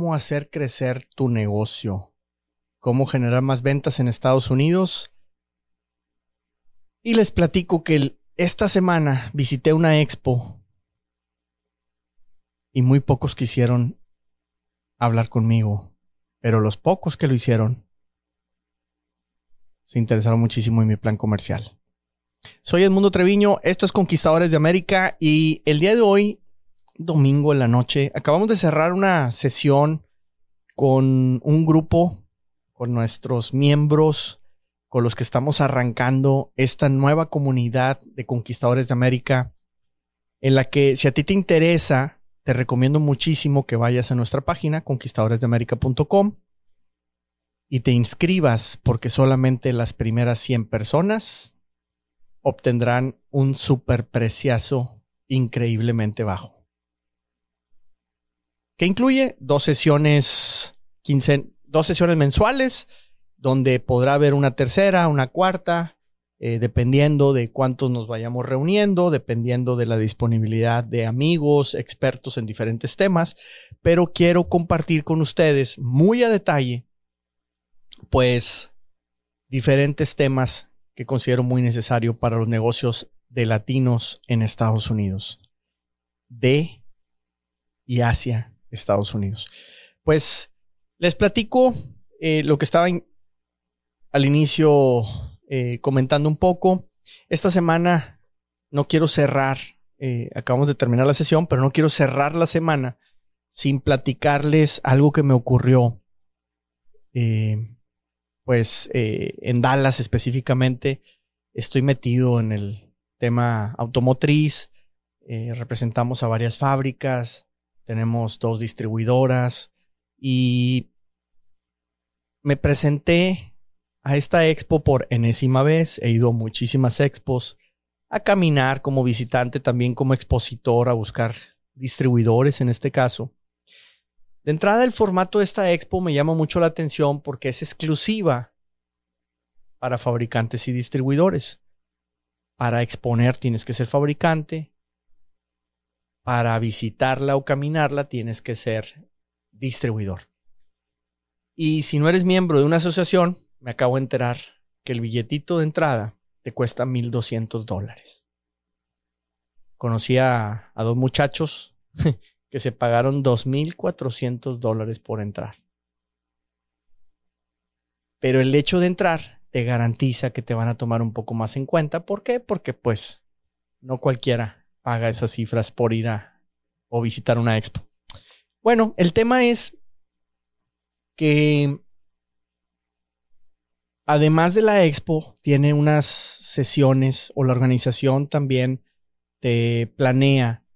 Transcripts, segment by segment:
cómo hacer crecer tu negocio, cómo generar más ventas en Estados Unidos. Y les platico que esta semana visité una expo y muy pocos quisieron hablar conmigo, pero los pocos que lo hicieron se interesaron muchísimo en mi plan comercial. Soy Edmundo Treviño, esto es Conquistadores de América y el día de hoy, domingo en la noche, acabamos de cerrar una sesión con un grupo, con nuestros miembros, con los que estamos arrancando esta nueva comunidad de Conquistadores de América, en la que si a ti te interesa, te recomiendo muchísimo que vayas a nuestra página, conquistadoresdeamerica.com, y te inscribas porque solamente las primeras 100 personas obtendrán un superpreciazo increíblemente bajo. Que incluye dos sesiones, dos sesiones mensuales, donde podrá haber una tercera, una cuarta, eh, dependiendo de cuántos nos vayamos reuniendo, dependiendo de la disponibilidad de amigos, expertos en diferentes temas, pero quiero compartir con ustedes muy a detalle, pues, diferentes temas que considero muy necesario para los negocios de latinos en Estados Unidos. De y hacia Estados Unidos. Pues les platico eh, lo que estaba al inicio eh, comentando un poco. Esta semana no quiero cerrar, eh, acabamos de terminar la sesión, pero no quiero cerrar la semana sin platicarles algo que me ocurrió pues en Dallas específicamente estoy metido en el tema automotriz, representamos a varias fábricas, tenemos dos distribuidoras y me presenté a esta expo por enésima vez, he ido a muchísimas expos, a caminar como visitante, también como expositor, a buscar distribuidores en este caso. De entrada, el formato de esta expo me llama mucho la atención porque es exclusiva para fabricantes y distribuidores. Para exponer tienes que ser fabricante. Para visitarla o caminarla tienes que ser distribuidor. Y si no eres miembro de una asociación, me acabo de enterar que el billetito de entrada te cuesta 1.200 dólares. Conocí a, dos muchachos que se pagaron 2.400 dólares por entrar. Pero el hecho de entrar te garantiza que te van a tomar un poco más en cuenta. ¿Por qué? Porque pues no cualquiera paga esas cifras por ir a o visitar una expo. Bueno, el tema es que además de la expo, tiene unas sesiones o la organización también te planea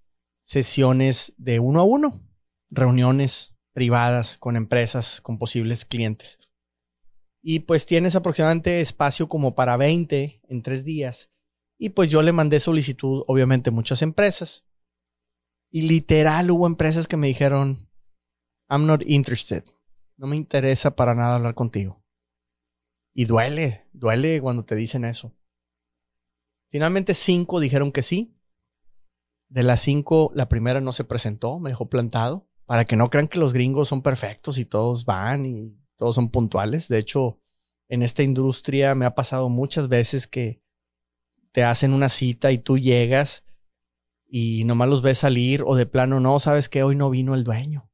sesiones de uno a uno, reuniones privadas con empresas, con posibles clientes. Y pues tienes aproximadamente espacio como para 20 en tres días. Y pues yo le mandé solicitud, obviamente, muchas empresas. Y literal hubo empresas que me dijeron, I'm not interested. No me interesa para nada hablar contigo. Y duele, duele cuando te dicen eso. Finalmente cinco dijeron que sí de las cinco, la primera no se presentó, me dejó plantado, para que no crean que los gringos son perfectos y todos van y todos son puntuales. De hecho, en esta industria me ha pasado muchas veces que te hacen una cita y tú llegas y nomás los ves salir o de plano no, sabes que hoy no vino el dueño.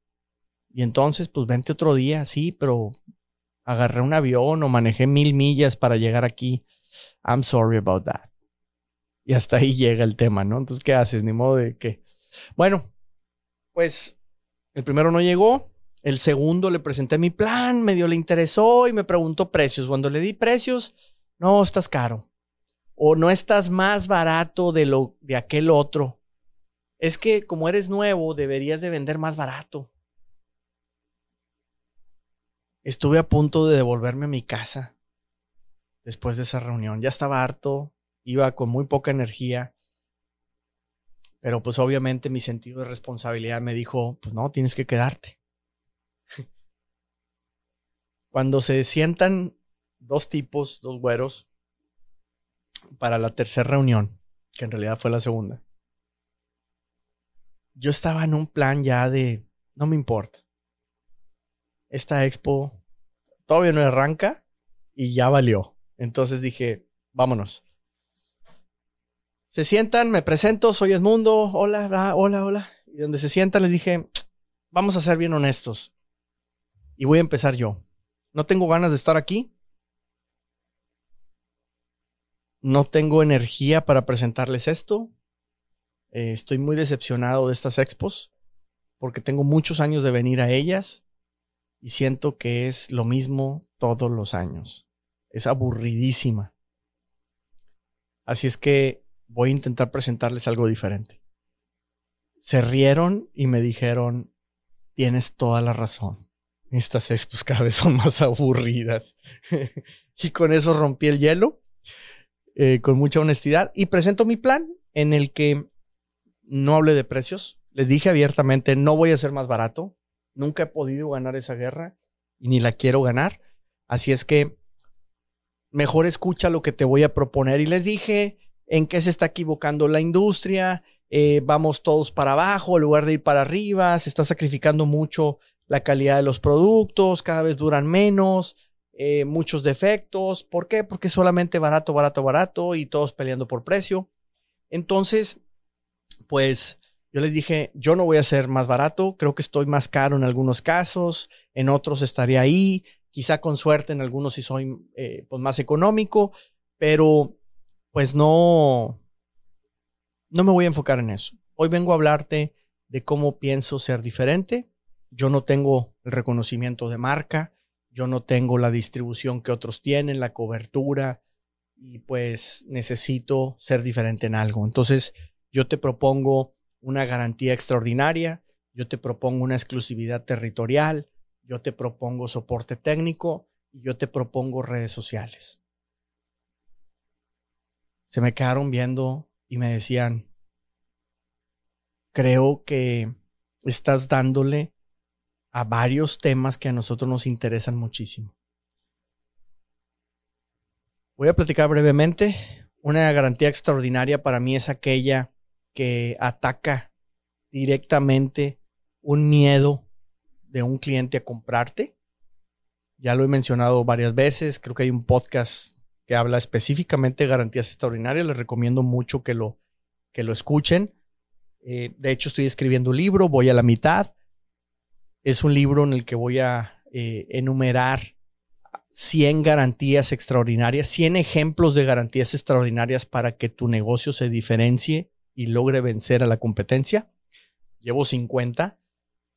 Y entonces, pues vente otro día, sí, pero agarré un avión o manejé mil millas para llegar aquí. I'm sorry about that. Y hasta ahí llega el tema, ¿no? Entonces, ¿qué haces? Ni modo de que... Bueno, pues el primero no llegó. El segundo le presenté mi plan, medio le interesó y me preguntó precios. Cuando le di precios, no, estás caro. O no estás más barato de lo de aquel otro. Es que como eres nuevo, deberías de vender más barato. Estuve a punto de devolverme a mi casa después de esa reunión. Ya estaba harto, iba con muy poca energía, pero pues obviamente mi sentido de responsabilidad me dijo, pues no, tienes que quedarte. Cuando se sientan dos tipos, dos güeros, para la tercera reunión, que en realidad fue la segunda, yo estaba en un plan ya de, no me importa. esta expo todavía no arranca y ya valió. Entonces dije, vámonos. Se sientan, me presento, soy Edmundo, hola, hola, hola. Y donde se sientan les dije, vamos a ser bien honestos. Y voy a empezar yo. No tengo ganas de estar aquí. No tengo energía para presentarles esto. Eh, estoy muy decepcionado de estas expos porque tengo muchos años de venir a ellas y siento que es lo mismo todos los años. Es aburridísima. Así es que voy a intentar presentarles algo diferente. Se rieron y me dijeron, tienes toda la razón. Estas expos cada vez son más aburridas. y con eso rompí el hielo, eh, con mucha honestidad, y presento mi plan en el que no hable de precios. Les dije abiertamente, no voy a ser más barato. Nunca he podido ganar esa guerra y ni la quiero ganar. Así es que mejor escucha lo que te voy a proponer. Y les dije en qué se está equivocando la industria. Eh, vamos todos para abajo en lugar de ir para arriba. Se está sacrificando mucho la calidad de los productos. Cada vez duran menos. Eh, muchos defectos. ¿Por qué? Porque solamente barato, barato, barato y todos peleando por precio. Entonces, pues yo les dije, yo no voy a ser más barato, creo que estoy más caro en algunos casos, en otros estaré ahí, quizá con suerte en algunos sí soy eh, pues más económico, pero pues no, no me voy a enfocar en eso. Hoy vengo a hablarte de cómo pienso ser diferente. Yo no tengo el reconocimiento de marca, yo no tengo la distribución que otros tienen, la cobertura, y pues necesito ser diferente en algo. Entonces, yo te propongo una garantía extraordinaria, yo te propongo una exclusividad territorial, yo te propongo soporte técnico y yo te propongo redes sociales. Se me quedaron viendo y me decían, creo que estás dándole a varios temas que a nosotros nos interesan muchísimo. Voy a platicar brevemente. Una garantía extraordinaria para mí es aquella que ataca directamente un miedo de un cliente a comprarte. Ya lo he mencionado varias veces, creo que hay un podcast que habla específicamente de garantías extraordinarias, les recomiendo mucho que lo, que lo escuchen. Eh, de hecho, estoy escribiendo un libro, voy a la mitad. Es un libro en el que voy a eh, enumerar 100 garantías extraordinarias, 100 ejemplos de garantías extraordinarias para que tu negocio se diferencie y logre vencer a la competencia. Llevo 50.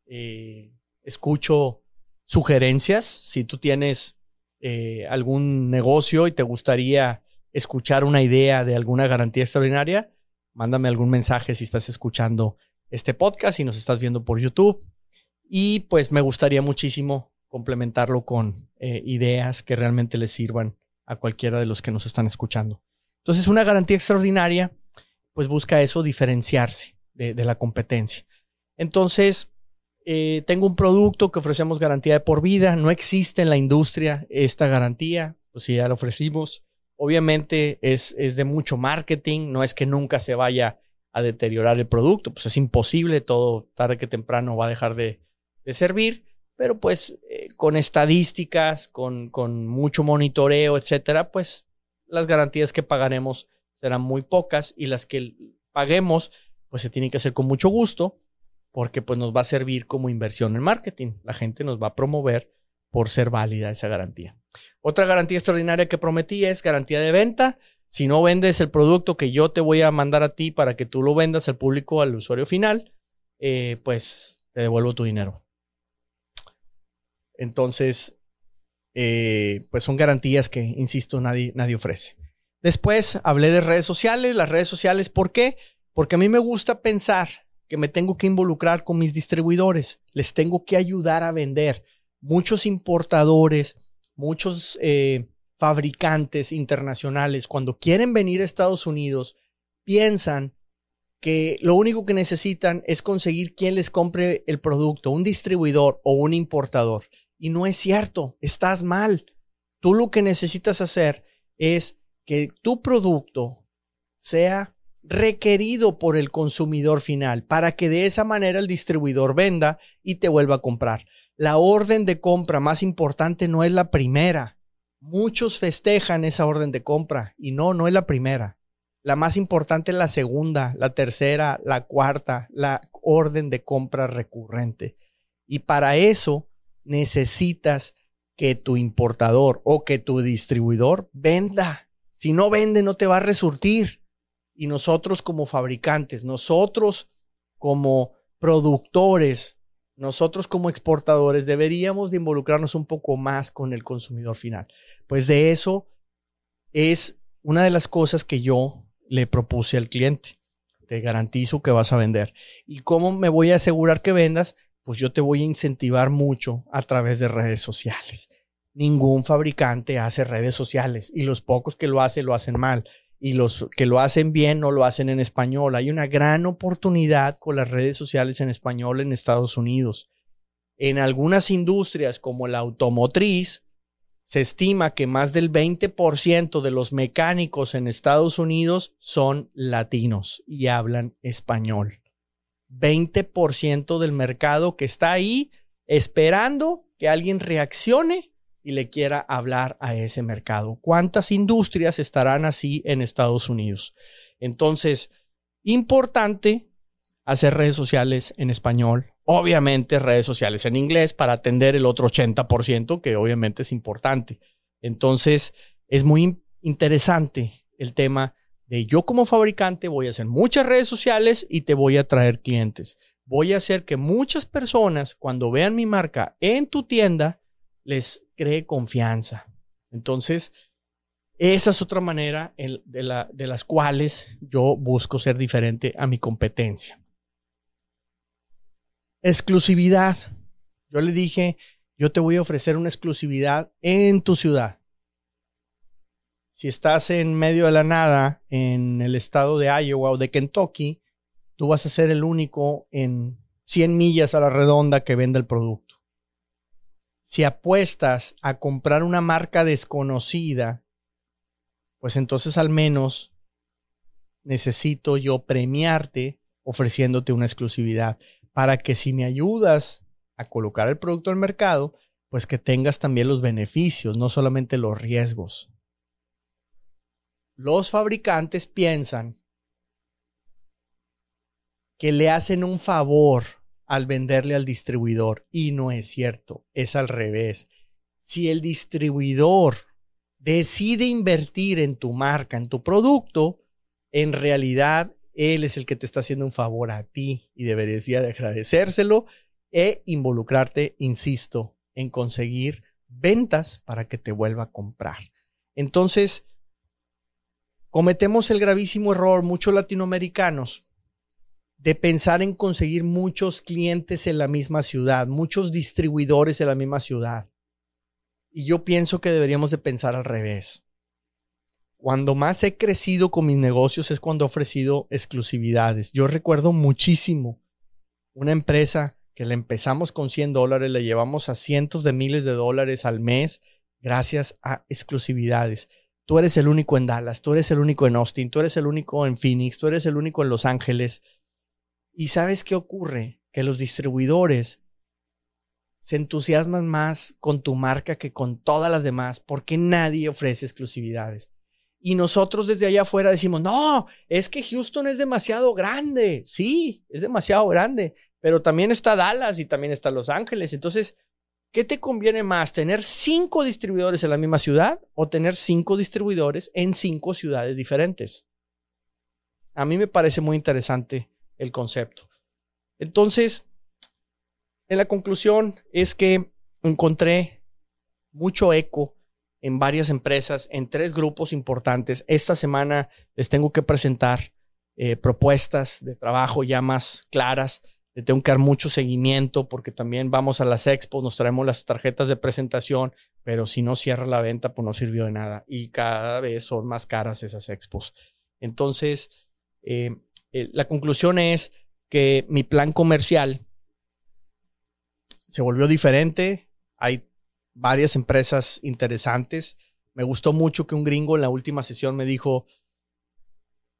Eh, escucho sugerencias. Si tú tienes eh, algún negocio y te gustaría escuchar una idea de alguna garantía extraordinaria, mándame algún mensaje si estás escuchando este podcast y nos estás viendo por YouTube. Y pues me gustaría muchísimo complementarlo con eh, ideas que realmente les sirvan a cualquiera de los que nos están escuchando. Entonces, una garantía extraordinaria pues busca eso, diferenciarse de, la competencia. Entonces, eh, tengo un producto que ofrecemos garantía de por vida, no existe en la industria esta garantía, pues si ya la ofrecimos, obviamente es, es de mucho marketing, no es que nunca se vaya a deteriorar el producto, pues es imposible, todo tarde que temprano va a dejar de, servir, pero pues eh, con estadísticas, con, con mucho monitoreo, etcétera, pues las garantías que pagaremos serán muy pocas y las que paguemos, pues se tienen que hacer con mucho gusto porque pues nos va a servir como inversión en marketing. La gente nos va a promover por ser válida esa garantía. Otra garantía extraordinaria que prometí es garantía de venta. Si no vendes el producto que yo te voy a mandar a ti para que tú lo vendas al público, al usuario final, eh, pues te devuelvo tu dinero. Entonces, eh, pues son garantías que, insisto, nadie, nadie ofrece. Después hablé de redes sociales, las redes sociales, ¿por qué? Porque a mí me gusta pensar que me tengo que involucrar con mis distribuidores, les tengo que ayudar a vender. Muchos importadores, muchos eh, fabricantes internacionales, cuando quieren venir a Estados Unidos, piensan que lo único que necesitan es conseguir quien les compre el producto, un distribuidor o un importador. Y no es cierto, estás mal. Tú lo que necesitas hacer es que tu producto sea requerido por el consumidor final para que de esa manera el distribuidor venda y te vuelva a comprar. La orden de compra más importante no es la primera. Muchos festejan esa orden de compra y no, no es la primera. La más importante es la segunda, la tercera, la cuarta, la orden de compra recurrente. Y para eso necesitas que tu importador o que tu distribuidor venda. Si no vende, no te va a resurtir. Y nosotros como fabricantes, nosotros como productores, nosotros como exportadores deberíamos de involucrarnos un poco más con el consumidor final. Pues de eso es una de las cosas que yo le propuse al cliente. Te garantizo que vas a vender. ¿Y cómo me voy a asegurar que vendas? Pues yo te voy a incentivar mucho a través de redes sociales. Ningún fabricante hace redes sociales y los pocos que lo hacen lo hacen mal y los que lo hacen bien no lo hacen en español. Hay una gran oportunidad con las redes sociales en español en Estados Unidos. En algunas industrias como la automotriz, se estima que más del 20% de los mecánicos en Estados Unidos son latinos y hablan español. 20% del mercado que está ahí esperando que alguien reaccione y le quiera hablar a ese mercado. ¿Cuántas industrias estarán así en Estados Unidos? Entonces, importante hacer redes sociales en español, obviamente redes sociales en inglés para atender el otro 80%, que obviamente es importante. Entonces, es muy interesante el tema de yo como fabricante voy a hacer muchas redes sociales y te voy a traer clientes. Voy a hacer que muchas personas cuando vean mi marca en tu tienda les cree confianza. Entonces, esa es otra manera de, de las cuales yo busco ser diferente a mi competencia. Exclusividad. Yo le dije, yo te voy a ofrecer una exclusividad en tu ciudad. Si estás en medio de la nada, en el estado de Iowa o de Kentucky, tú vas a ser el único en 100 millas a la redonda que venda el producto. Si apuestas a comprar una marca desconocida, pues entonces al menos necesito yo premiarte ofreciéndote una exclusividad para que si me ayudas a colocar el producto al mercado, pues que tengas también los beneficios, no solamente los riesgos. Los fabricantes piensan que le hacen un favor al venderle al distribuidor y no es cierto, es al revés. Si el distribuidor decide invertir en tu marca, en tu producto, en realidad él es el que te está haciendo un favor a ti y deberías de agradecérselo e involucrarte, insisto, en conseguir ventas para que te vuelva a comprar. Entonces, cometemos el gravísimo error, muchos latinoamericanos, de pensar en conseguir muchos clientes en la misma ciudad, muchos distribuidores en la misma ciudad. Y yo pienso que deberíamos de pensar al revés. Cuando más he crecido con mis negocios es cuando he ofrecido exclusividades. Yo recuerdo muchísimo una empresa que le empezamos con 100 dólares, le llevamos a cientos de miles de dólares al mes gracias a exclusividades. Tú eres el único en Dallas, tú eres el único en Austin, tú eres el único en Phoenix, tú eres el único en Los Ángeles. ¿Y sabes qué ocurre? Que los distribuidores se entusiasman más con tu marca que con todas las demás porque nadie ofrece exclusividades. Y nosotros desde allá afuera decimos, no, es que Houston es demasiado grande. Sí, es demasiado grande, pero también está Dallas y también está Los Ángeles. Entonces, ¿qué te conviene más? ¿Tener cinco distribuidores en la misma ciudad o tener cinco distribuidores en cinco ciudades diferentes? A mí me parece muy interesante el concepto. Entonces, en la conclusión es que encontré mucho eco en varias empresas, en tres grupos importantes. Esta semana les tengo que presentar eh, propuestas de trabajo ya más claras. Le tengo que dar mucho seguimiento porque también vamos a las expos, nos traemos las tarjetas de presentación, pero si no cierra la venta, pues no sirvió de nada. Y cada vez son más caras esas expos. Entonces, eh, eh, la conclusión es que mi plan comercial se volvió diferente. Hay varias empresas interesantes. Me gustó mucho que un gringo en la última sesión me dijo,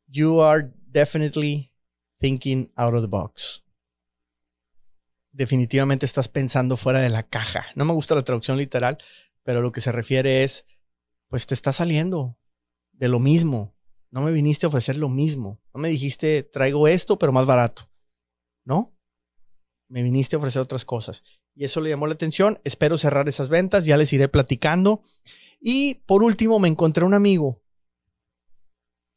You are definitely thinking out of the box. Definitivamente estás pensando fuera de la caja. No me gusta la traducción literal, pero lo que se refiere es, pues te está saliendo de lo mismo. No me viniste a ofrecer lo mismo. No me dijiste, traigo esto, pero más barato. ¿No? Me viniste a ofrecer otras cosas. Y eso le llamó la atención. Espero cerrar esas ventas. Ya les iré platicando. Y por último, me encontré un amigo.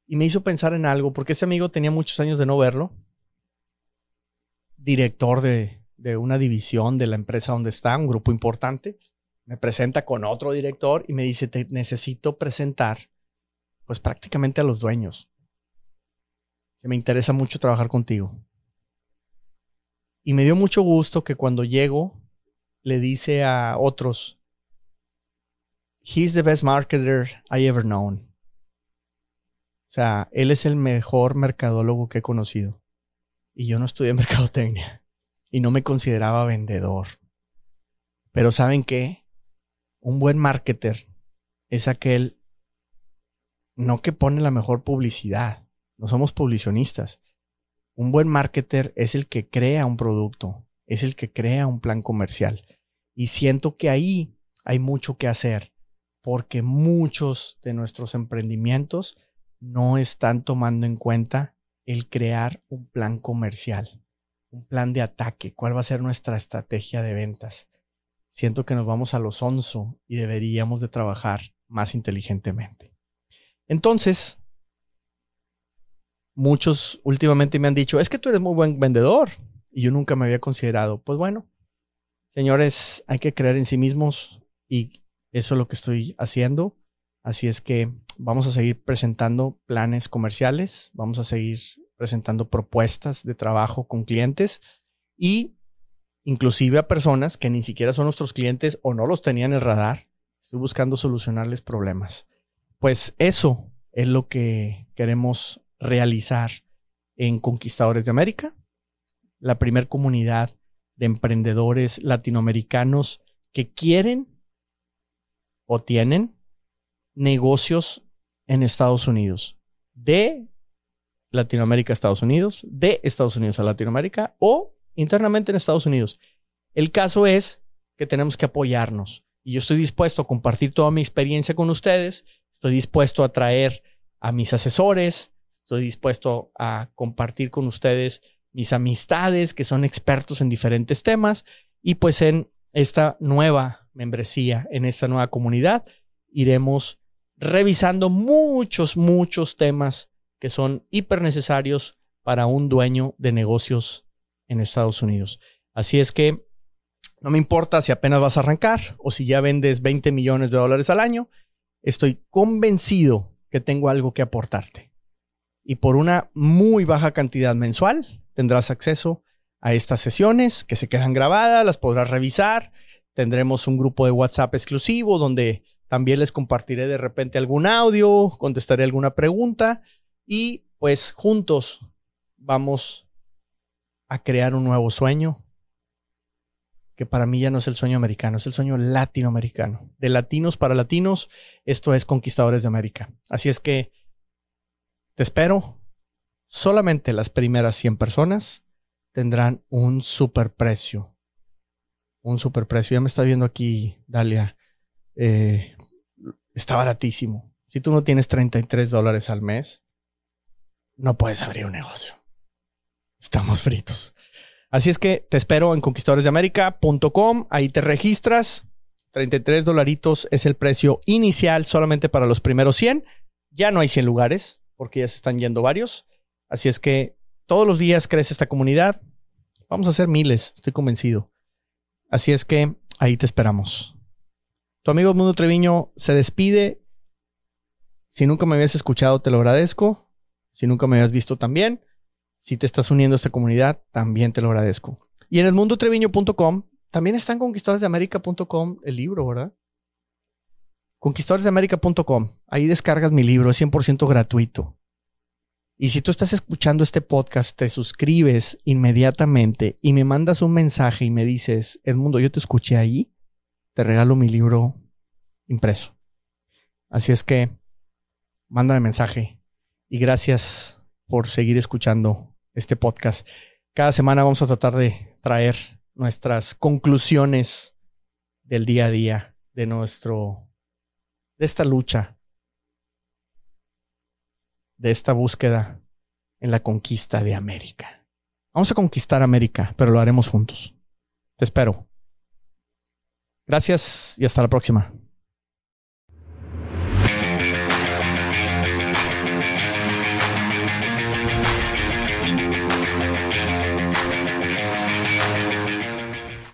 Y me hizo pensar en algo, porque ese amigo tenía muchos años de no verlo. Director de, de una división de la empresa donde está, un grupo importante. Me presenta con otro director y me dice, te necesito presentar pues prácticamente a los dueños. Que me interesa mucho trabajar contigo. Y me dio mucho gusto que cuando llego le dice a otros, He's the best marketer I ever known. O sea, él es el mejor mercadólogo que he conocido. Y yo no estudié mercadotecnia. Y no me consideraba vendedor. Pero ¿saben qué? Un buen marketer es aquel no que pone la mejor publicidad. No somos publicionistas. Un buen marketer es el que crea un producto, es el que crea un plan comercial. Y siento que ahí hay mucho que hacer, porque muchos de nuestros emprendimientos no están tomando en cuenta el crear un plan comercial, un plan de ataque, cuál va a ser nuestra estrategia de ventas. Siento que nos vamos a los onzo y deberíamos de trabajar más inteligentemente. Entonces, muchos últimamente me han dicho, es que tú eres muy buen vendedor y yo nunca me había considerado. Pues bueno, señores, hay que creer en sí mismos y eso es lo que estoy haciendo. Así es que vamos a seguir presentando planes comerciales, vamos a seguir presentando propuestas de trabajo con clientes y inclusive a personas que ni siquiera son nuestros clientes o no los tenían en el radar. Estoy buscando solucionarles problemas pues eso es lo que queremos realizar en Conquistadores de América, la primer comunidad de emprendedores latinoamericanos que quieren o tienen negocios en Estados Unidos, de Latinoamérica a Estados Unidos, de Estados Unidos a Latinoamérica o internamente en Estados Unidos. El caso es que tenemos que apoyarnos y yo estoy dispuesto a compartir toda mi experiencia con ustedes Estoy dispuesto a traer a mis asesores, estoy dispuesto a compartir con ustedes mis amistades que son expertos en diferentes temas y pues en esta nueva membresía, en esta nueva comunidad, iremos revisando muchos, muchos temas que son hiper necesarios para un dueño de negocios en Estados Unidos. Así es que no me importa si apenas vas a arrancar o si ya vendes 20 millones de dólares al año, estoy convencido que tengo algo que aportarte. Y por una muy baja cantidad mensual tendrás acceso a estas sesiones que se quedan grabadas, las podrás revisar. Tendremos un grupo de WhatsApp exclusivo donde también les compartiré de repente algún audio, contestaré alguna pregunta y pues juntos vamos a crear un nuevo sueño, que para mí ya no es el sueño americano, es el sueño latinoamericano. De latinos para latinos, esto es Conquistadores de América. Así es que te espero. Solamente las primeras 100 personas tendrán un superprecio. Un superprecio. Ya me está viendo aquí, Dalia. Eh, está baratísimo. Si tú no tienes 33 dólares al mes, no puedes abrir un negocio. Estamos fritos. Así es que te espero en conquistadoresdeamerica.com. Ahí te registras. 33 dolaritos es el precio inicial solamente para los primeros 100. Ya no hay 100 lugares porque ya se están yendo varios. Así es que todos los días crece esta comunidad. Vamos a hacer miles, estoy convencido. Así es que ahí te esperamos. Tu amigo Mundo Treviño se despide. Si nunca me habías escuchado, te lo agradezco. Si nunca me habías visto también. Si te estás uniendo a esta comunidad, también te lo agradezco. Y en el mundotreviño.com también está en conquistadoresdeamerica.com el libro, ¿verdad? Conquistadoresdeamerica.com. Ahí descargas mi libro, es 100% gratuito. Y si tú estás escuchando este podcast, te suscribes inmediatamente y me mandas un mensaje y me dices, El mundo, yo te escuché ahí, te regalo mi libro impreso. Así es que, mándame mensaje. Y gracias por seguir escuchando este podcast. Cada semana vamos a tratar de traer nuestras conclusiones del día a día, de nuestro, de esta lucha, de esta búsqueda en la conquista de América. Vamos a conquistar América, pero lo haremos juntos. Te espero. Gracias y hasta la próxima.